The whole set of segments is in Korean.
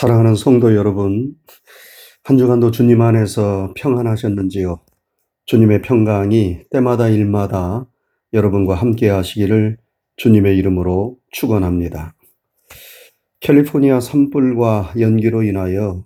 사랑하는 성도 여러분, 한 주간도 주님 안에서 평안하셨는지요? 주님의 평강이 때마다 일마다 여러분과 함께 하시기를 주님의 이름으로 축원합니다. 캘리포니아 산불과 연기로 인하여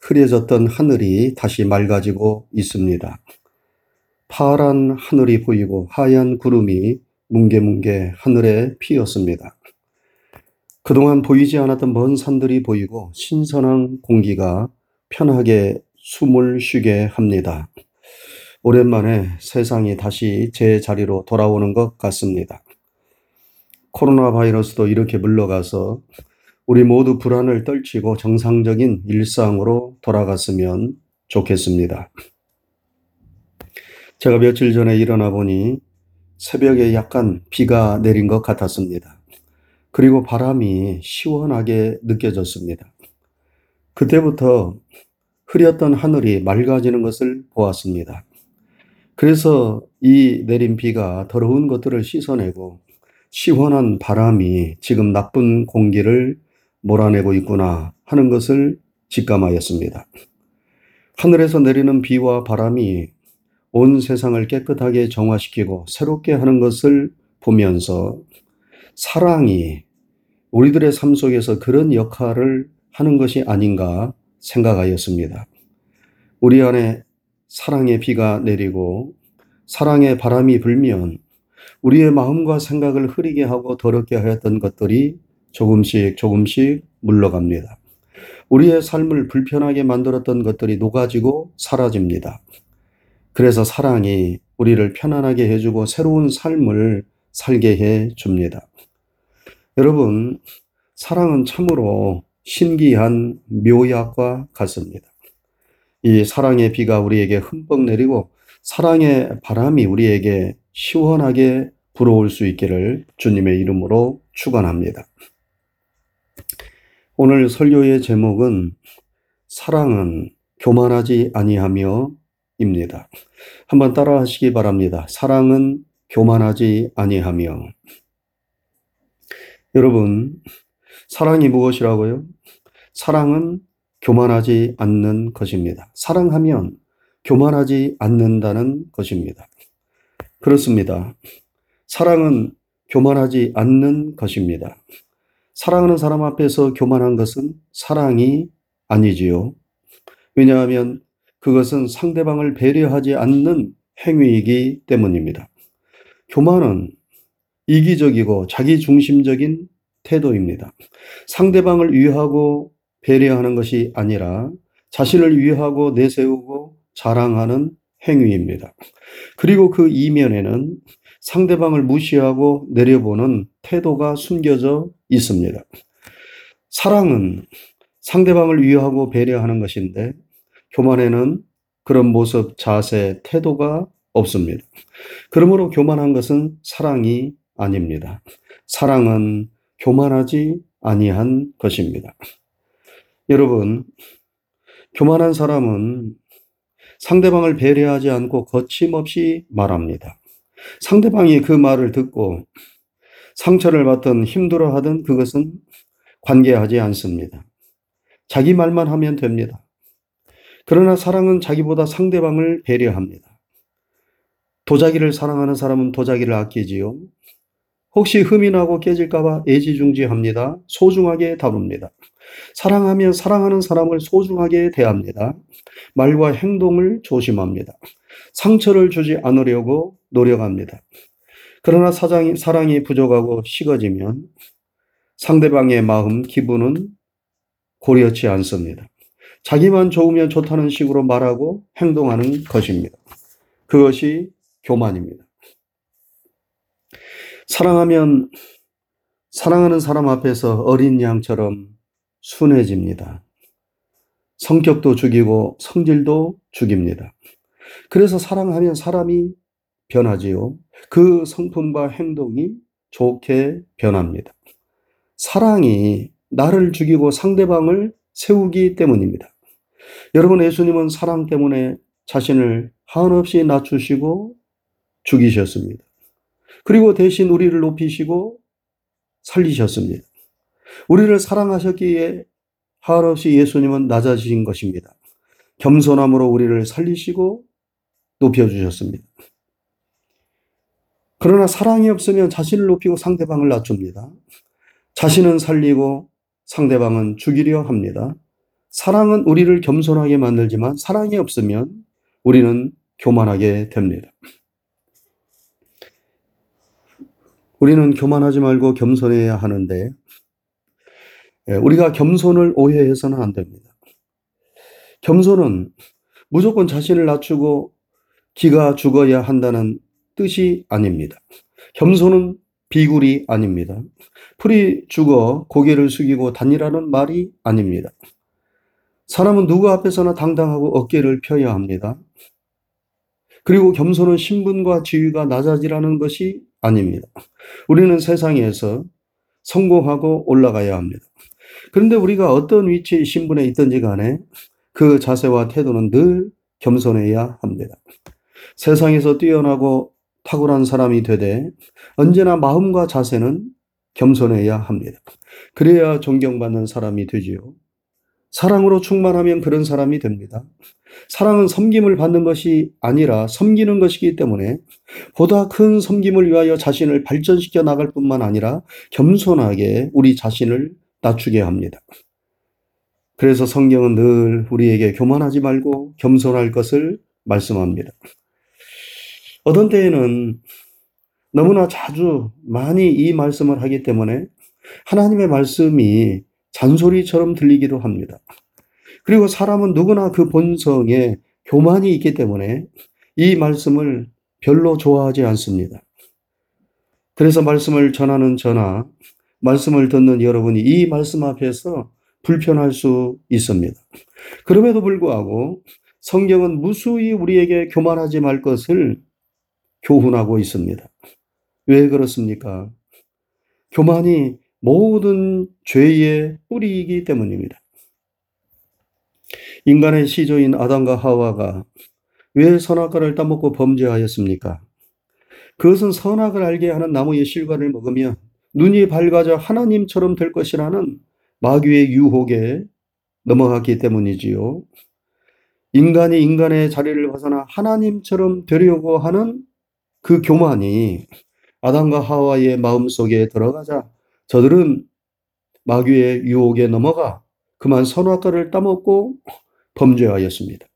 흐려졌던 하늘이 다시 맑아지고 있습니다. 파란 하늘이 보이고 하얀 구름이 뭉게뭉게 하늘에 피었습니다. 그동안 보이지 않았던 먼 산들이 보이고 신선한 공기가 편하게 숨을 쉬게 합니다. 오랜만에 세상이 다시 제 자리로 돌아오는 것 같습니다. 코로나 바이러스도 이렇게 물러가서 우리 모두 불안을 떨치고 정상적인 일상으로 돌아갔으면 좋겠습니다. 제가 며칠 전에 일어나 보니 새벽에 약간 비가 내린 것 같았습니다. 그리고 바람이 시원하게 느껴졌습니다. 그때부터 흐렸던 하늘이 맑아지는 것을 보았습니다. 그래서 이 내린 비가 더러운 것들을 씻어내고 시원한 바람이 지금 나쁜 공기를 몰아내고 있구나 하는 것을 직감하였습니다. 하늘에서 내리는 비와 바람이 온 세상을 깨끗하게 정화시키고 새롭게 하는 것을 보면서 사랑이 우리들의 삶 속에서 그런 역할을 하는 것이 아닌가 생각하였습니다. 우리 안에 사랑의 비가 내리고 사랑의 바람이 불면 우리의 마음과 생각을 흐리게 하고 더럽게 하였던 것들이 조금씩 조금씩 물러갑니다. 우리의 삶을 불편하게 만들었던 것들이 녹아지고 사라집니다. 그래서 사랑이 우리를 편안하게 해주고 새로운 삶을 살게 해 줍니다. 여러분, 사랑은 참으로 신기한 묘약과 같습니다. 이 사랑의 비가 우리에게 흠뻑 내리고 사랑의 바람이 우리에게 시원하게 불어올 수 있기를 주님의 이름으로 축원합니다. 오늘 설교의 제목은 사랑은 교만하지 아니하며입니다. 한번 따라 하시기 바랍니다. 사랑은 교만하지 아니하며 여러분, 사랑이 무엇이라고요? 사랑은 교만하지 않는 것입니다. 사랑하면 교만하지 않는다는 것입니다. 그렇습니다. 사랑은 교만하지 않는 것입니다. 사랑하는 사람 앞에서 교만한 것은 사랑이 아니지요. 왜냐하면 그것은 상대방을 배려하지 않는 행위이기 때문입니다. 교만은 이기적이고 자기중심적인 태도입니다. 상대방을 위하고 배려하는 것이 아니라 자신을 위하고 내세우고 자랑하는 행위입니다. 그리고 그 이면에는 상대방을 무시하고 내려보는 태도가 숨겨져 있습니다. 사랑은 상대방을 위하고 배려하는 것인데 교만에는 그런 모습, 자세, 태도가 없습니다. 그러므로 교만한 것은 사랑이 아닙니다. 사랑은 교만하지 아니한 것입니다. 여러분, 교만한 사람은 상대방을 배려하지 않고 거침없이 말합니다. 상대방이 그 말을 듣고 상처를 받든 힘들어하든 그것은 관계하지 않습니다. 자기 말만 하면 됩니다. 그러나 사랑은 자기보다 상대방을 배려합니다. 도자기를 사랑하는 사람은 도자기를 아끼지요. 혹시 흠이 나고 깨질까봐 애지중지합니다. 소중하게 다룹니다. 사랑하면 사랑하는 사람을 소중하게 대합니다. 말과 행동을 조심합니다. 상처를 주지 않으려고 노력합니다. 그러나 사장이, 사랑이 부족하고 식어지면 상대방의 마음, 기분은 고려치 않습니다. 자기만 좋으면 좋다는 식으로 말하고 행동하는 것입니다. 그것이 교만입니다. 사랑하면 사랑하는 사람 앞에서 어린 양처럼 순해집니다. 성격도 죽이고 성질도 죽입니다. 그래서 사랑하면 사람이 변하지요. 그 성품과 행동이 좋게 변합니다. 사랑이 나를 죽이고 상대방을 세우기 때문입니다. 여러분, 예수님은 사랑 때문에 자신을 한없이 낮추시고 죽이셨습니다. 그리고 대신 우리를 높이시고 살리셨습니다. 우리를 사랑하셨기에 한없이 예수님은 낮아지신 것입니다. 겸손함으로 우리를 살리시고 높여주셨습니다. 그러나 사랑이 없으면 자신을 높이고 상대방을 낮춥니다. 자신은 살리고 상대방은 죽이려 합니다. 사랑은 우리를 겸손하게 만들지만 사랑이 없으면 우리는 교만하게 됩니다. 우리는 교만하지 말고 겸손해야 하는데 예, 우리가 겸손을 오해해서는 안 됩니다. 겸손은 무조건 자신을 낮추고 기가 죽어야 한다는 뜻이 아닙니다. 겸손은 비굴이 아닙니다. 풀이 죽어 고개를 숙이고 다니라는 말이 아닙니다. 사람은 누구 앞에서나 당당하고 어깨를 펴야 합니다. 그리고 겸손은 신분과 지위가 낮아지라는 것이 아닙니다. 우리는 세상에서 성공하고 올라가야 합니다. 그런데 우리가 어떤 위치의 신분에 있든지 간에 그 자세와 태도는 늘 겸손해야 합니다. 세상에서 뛰어나고 탁월한 사람이 되되 언제나 마음과 자세는 겸손해야 합니다. 그래야 존경받는 사람이 되지요. 사랑으로 충만하면 그런 사람이 됩니다. 사랑은 섬김을 받는 것이 아니라 섬기는 것이기 때문에 보다 큰 섬김을 위하여 자신을 발전시켜 나갈 뿐만 아니라 겸손하게 우리 자신을 낮추게 합니다. 그래서 성경은 늘 우리에게 교만하지 말고 겸손할 것을 말씀합니다. 어떤 때에는 너무나 자주 많이 이 말씀을 하기 때문에 하나님의 말씀이 잔소리처럼 들리기도 합니다. 그리고 사람은 누구나 그 본성에 교만이 있기 때문에 이 말씀을 별로 좋아하지 않습니다. 그래서 말씀을 전하는 저나 말씀을 듣는 여러분이 이 말씀 앞에서 불편할 수 있습니다. 그럼에도 불구하고 성경은 무수히 우리에게 교만하지 말 것을 교훈하고 있습니다. 왜 그렇습니까? 교만이 모든 죄의 뿌리이기 때문입니다. 인간의 시조인 아담과 하와가 왜 선악과를 따먹고 범죄하였습니까? 그것은 선악을 알게 하는 나무의 실과를 먹으면 눈이 밝아져 하나님처럼 될 것이라는 마귀의 유혹에 넘어갔기 때문이지요. 인간이 인간의 자리를 벗어나 하나님처럼 되려고 하는 그 교만이 아담과 하와의 마음속에 들어가자 저들은 마귀의 유혹에 넘어가 그만 선악과를 따먹고 범죄하였습니다.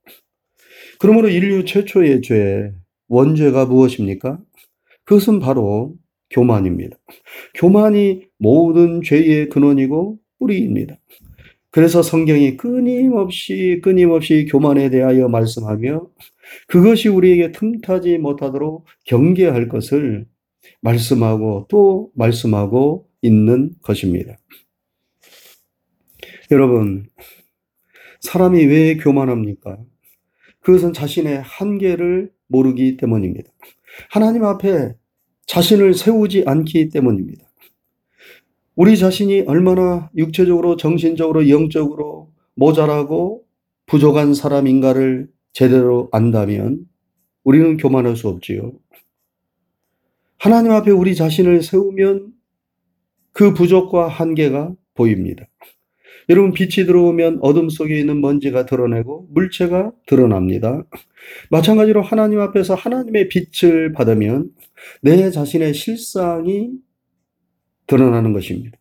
그러므로 인류 최초의 죄, 원죄가 무엇입니까? 그것은 바로 교만입니다. 교만이 모든 죄의 근원이고 뿌리입니다. 그래서 성경이 끊임없이 끊임없이 교만에 대하여 말씀하며 그것이 우리에게 틈타지 못하도록 경계할 것을 말씀하고 또 말씀하고 있는 것입니다. 여러분, 사람이 왜 교만합니까? 그것은 자신의 한계를 모르기 때문입니다. 하나님 앞에 자신을 세우지 않기 때문입니다. 우리 자신이 얼마나 육체적으로, 정신적으로, 영적으로 모자라고 부족한 사람인가를 제대로 안다면 우리는 교만할 수 없지요. 하나님 앞에 우리 자신을 세우면 그 부족과 한계가 보입니다. 여러분, 빛이 들어오면 어둠 속에 있는 먼지가 드러내고 물체가 드러납니다. 마찬가지로 하나님 앞에서 하나님의 빛을 받으면 내 자신의 실상이 드러나는 것입니다.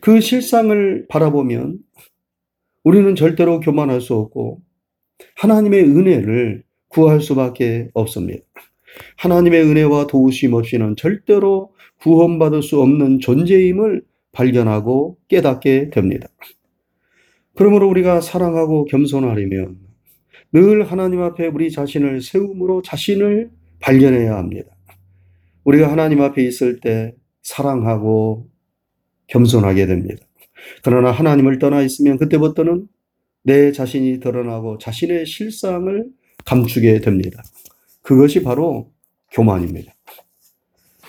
그 실상을 바라보면 우리는 절대로 교만할 수 없고 하나님의 은혜를 구할 수밖에 없습니다. 하나님의 은혜와 도우심 없이는 절대로 구원받을 수 없는 존재임을 발견하고 깨닫게 됩니다. 그러므로 우리가 사랑하고 겸손하려면 늘 하나님 앞에 우리 자신을 세움으로 자신을 발견해야 합니다. 우리가 하나님 앞에 있을 때 사랑하고 겸손하게 됩니다. 그러나 하나님을 떠나 있으면 그때부터는 내 자신이 드러나고 자신의 실상을 감추게 됩니다. 그것이 바로 교만입니다.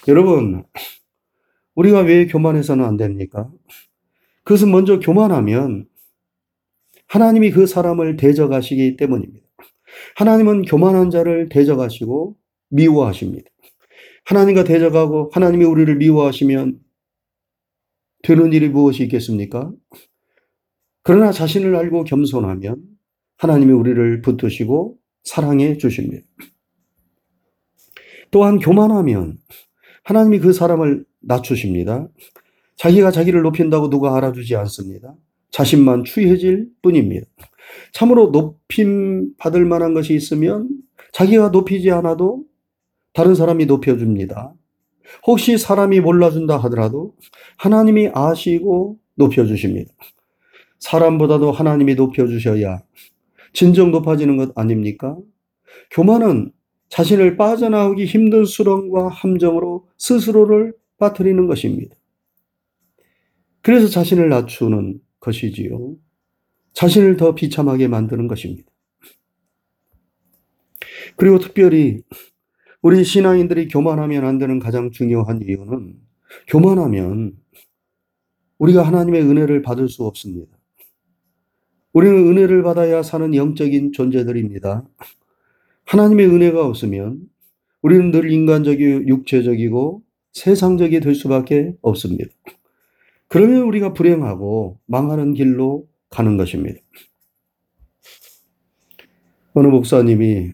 여러분, 우리가 왜 교만해서는 안 됩니까? 그것은 먼저 교만하면 하나님이 그 사람을 대적하시기 때문입니다. 하나님은 교만한 자를 대적하시고 미워하십니다. 하나님과 대적하고 하나님이 우리를 미워하시면 되는 일이 무엇이 있겠습니까? 그러나 자신을 알고 겸손하면 하나님이 우리를 붙드시고 사랑해 주십니다. 또한 교만하면 하나님이 그 사람을 낮추십니다. 자기가 자기를 높인다고 누가 알아주지 않습니다. 자신만 추해질 뿐입니다. 참으로 높임 받을 만한 것이 있으면 자기가 높이지 않아도 다른 사람이 높여줍니다. 혹시 사람이 몰라준다 하더라도 하나님이 아시고 높여주십니다. 사람보다도 하나님이 높여주셔야 진정 높아지는 것 아닙니까? 교만은 자신을 빠져나오기 힘든 수렁과 함정으로 스스로를 빠뜨리는 것입니다. 그래서 자신을 낮추는 것이지요. 자신을 더 비참하게 만드는 것입니다. 그리고 특별히 우리 신앙인들이 교만하면 안 되는 가장 중요한 이유는 교만하면 우리가 하나님의 은혜를 받을 수 없습니다. 우리는 은혜를 받아야 사는 영적인 존재들입니다. 하나님의 은혜가 없으면 우리는 늘 인간적이고 육체적이고 세상적이 될 수밖에 없습니다. 그러면 우리가 불행하고 망하는 길로 가는 것입니다. 어느 목사님이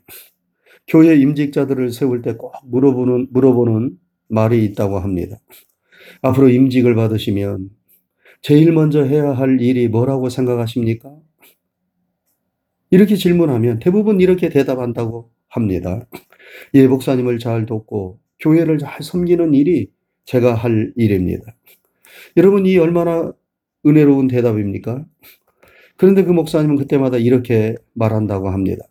교회 임직자들을 세울 때 꼭 물어보는, 물어보는 말이 있다고 합니다. 앞으로 임직을 받으시면 제일 먼저 해야 할 일이 뭐라고 생각하십니까? 이렇게 질문하면 대부분 이렇게 대답한다고 합니다. 예, 목사님을 잘 돕고 교회를 잘 섬기는 일이 제가 할 일입니다. 여러분, 이 얼마나 은혜로운 대답입니까? 그런데 그 목사님은 그때마다 이렇게 말한다고 합니다.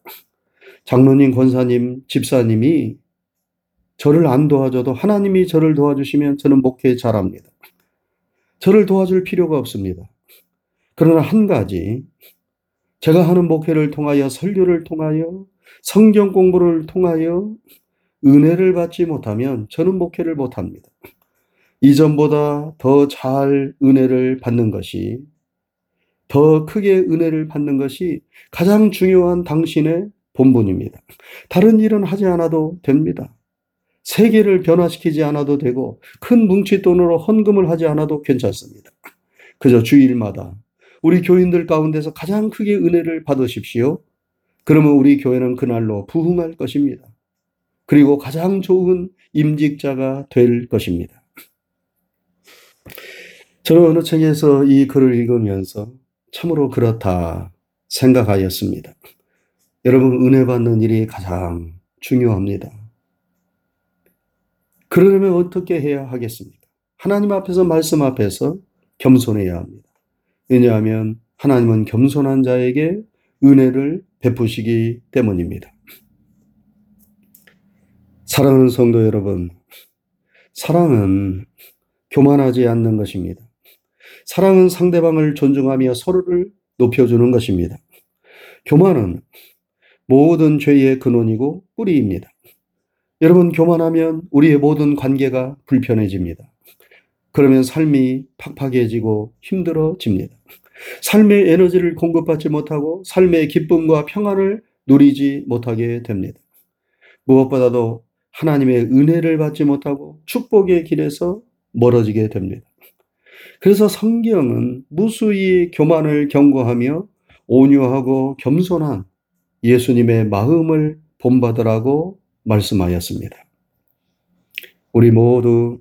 장로님, 권사님, 집사님이 저를 안 도와줘도 하나님이 저를 도와주시면 저는 목회 잘합니다. 저를 도와줄 필요가 없습니다. 그러나 한 가지, 제가 하는 목회를 통하여 설교를 통하여 성경 공부를 통하여 은혜를 받지 못하면 저는 목회를 못합니다. 이전보다 더 잘 은혜를 받는 것이 더 크게 은혜를 받는 것이 가장 중요한 당신의 본분입니다. 다른 일은 하지 않아도 됩니다. 세계를 변화시키지 않아도 되고 큰 뭉칫돈으로 헌금을 하지 않아도 괜찮습니다. 그저 주일마다 우리 교인들 가운데서 가장 크게 은혜를 받으십시오. 그러면 우리 교회는 그날로 부흥할 것입니다. 그리고 가장 좋은 임직자가 될 것입니다. 저는 어느 책에서 이 글을 읽으면서 참으로 그렇다 생각하였습니다. 여러분, 은혜 받는 일이 가장 중요합니다. 그러려면 어떻게 해야 하겠습니까? 하나님 앞에서, 말씀 앞에서 겸손해야 합니다. 왜냐하면 하나님은 겸손한 자에게 은혜를 베푸시기 때문입니다. 사랑하는 성도 여러분, 사랑은 교만하지 않는 것입니다. 사랑은 상대방을 존중하며 서로를 높여주는 것입니다. 교만은 모든 죄의 근원이고 뿌리입니다. 여러분, 교만하면 우리의 모든 관계가 불편해집니다. 그러면 삶이 팍팍해지고 힘들어집니다. 삶의 에너지를 공급받지 못하고 삶의 기쁨과 평안을 누리지 못하게 됩니다. 무엇보다도 하나님의 은혜를 받지 못하고 축복의 길에서 멀어지게 됩니다. 그래서 성경은 무수히 교만을 경고하며 온유하고 겸손한 예수님의 마음을 본받으라고 말씀하였습니다. 우리 모두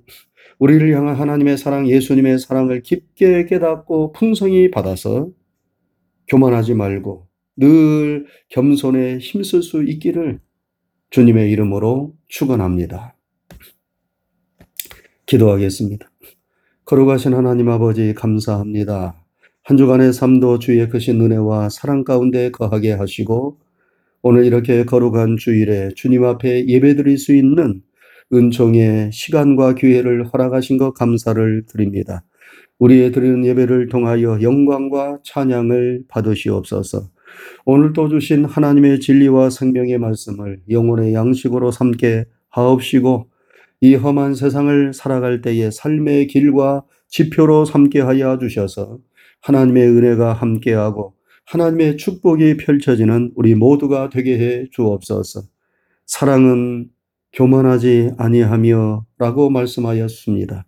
우리를 향한 하나님의 사랑, 예수님의 사랑을 깊게 깨닫고 풍성히 받아서 교만하지 말고 늘 겸손에 힘쓸 수 있기를 주님의 이름으로 축원합니다. 기도하겠습니다. 거룩하신 하나님 아버지 감사합니다. 한 주간의 삶도 주의 크신 은혜와 사랑 가운데 거하게 하시고 오늘 이렇게 거룩한 주일에 주님 앞에 예배드릴 수 있는 은총의 시간과 기회를 허락하신 것 감사를 드립니다. 우리의 드리는 예배를 통하여 영광과 찬양을 받으시옵소서. 오늘 또 주신 하나님의 진리와 생명의 말씀을 영혼의 양식으로 삼게 하옵시고 이 험한 세상을 살아갈 때의 삶의 길과 지표로 삼게 하여 주셔서 하나님의 은혜가 함께하고 하나님의 축복이 펼쳐지는 우리 모두가 되게 해 주옵소서. 사랑은 교만하지 아니하며 라고 말씀하였습니다.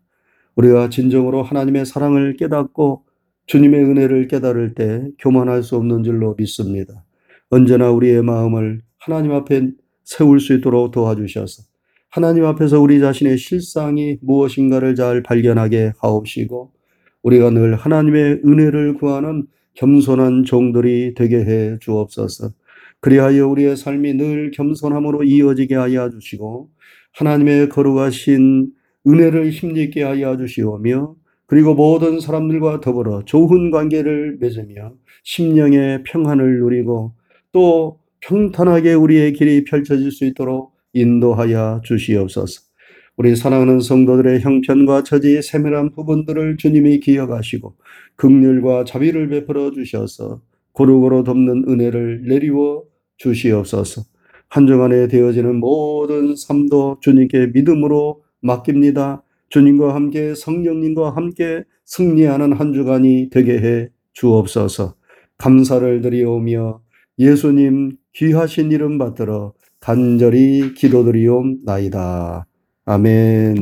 우리가 진정으로 하나님의 사랑을 깨닫고 주님의 은혜를 깨달을 때 교만할 수 없는 줄로 믿습니다. 언제나 우리의 마음을 하나님 앞에 세울 수 있도록 도와주셔서 하나님 앞에서 우리 자신의 실상이 무엇인가를 잘 발견하게 하옵시고 우리가 늘 하나님의 은혜를 구하는 겸손한 종들이 되게 해 주옵소서. 그리하여 우리의 삶이 늘 겸손함으로 이어지게 하여 주시고 하나님의 거룩하신 은혜를 힘있게 하여 주시오며 그리고 모든 사람들과 더불어 좋은 관계를 맺으며 심령의 평안을 누리고 또 평탄하게 우리의 길이 펼쳐질 수 있도록 인도하여 주시옵소서. 우리 사랑하는 성도들의 형편과 처지의 세밀한 부분들을 주님이 기억하시고 긍휼과 자비를 베풀어 주셔서 고루고루 돕는 은혜를 내리워 주시옵소서. 한 주간에 되어지는 모든 삶도 주님께 믿음으로 맡깁니다. 주님과 함께 성령님과 함께 승리하는 한 주간이 되게 해 주옵소서. 감사를 드리오며 예수님 귀하신 이름 받들어 간절히 기도드리옵나이다. 아멘.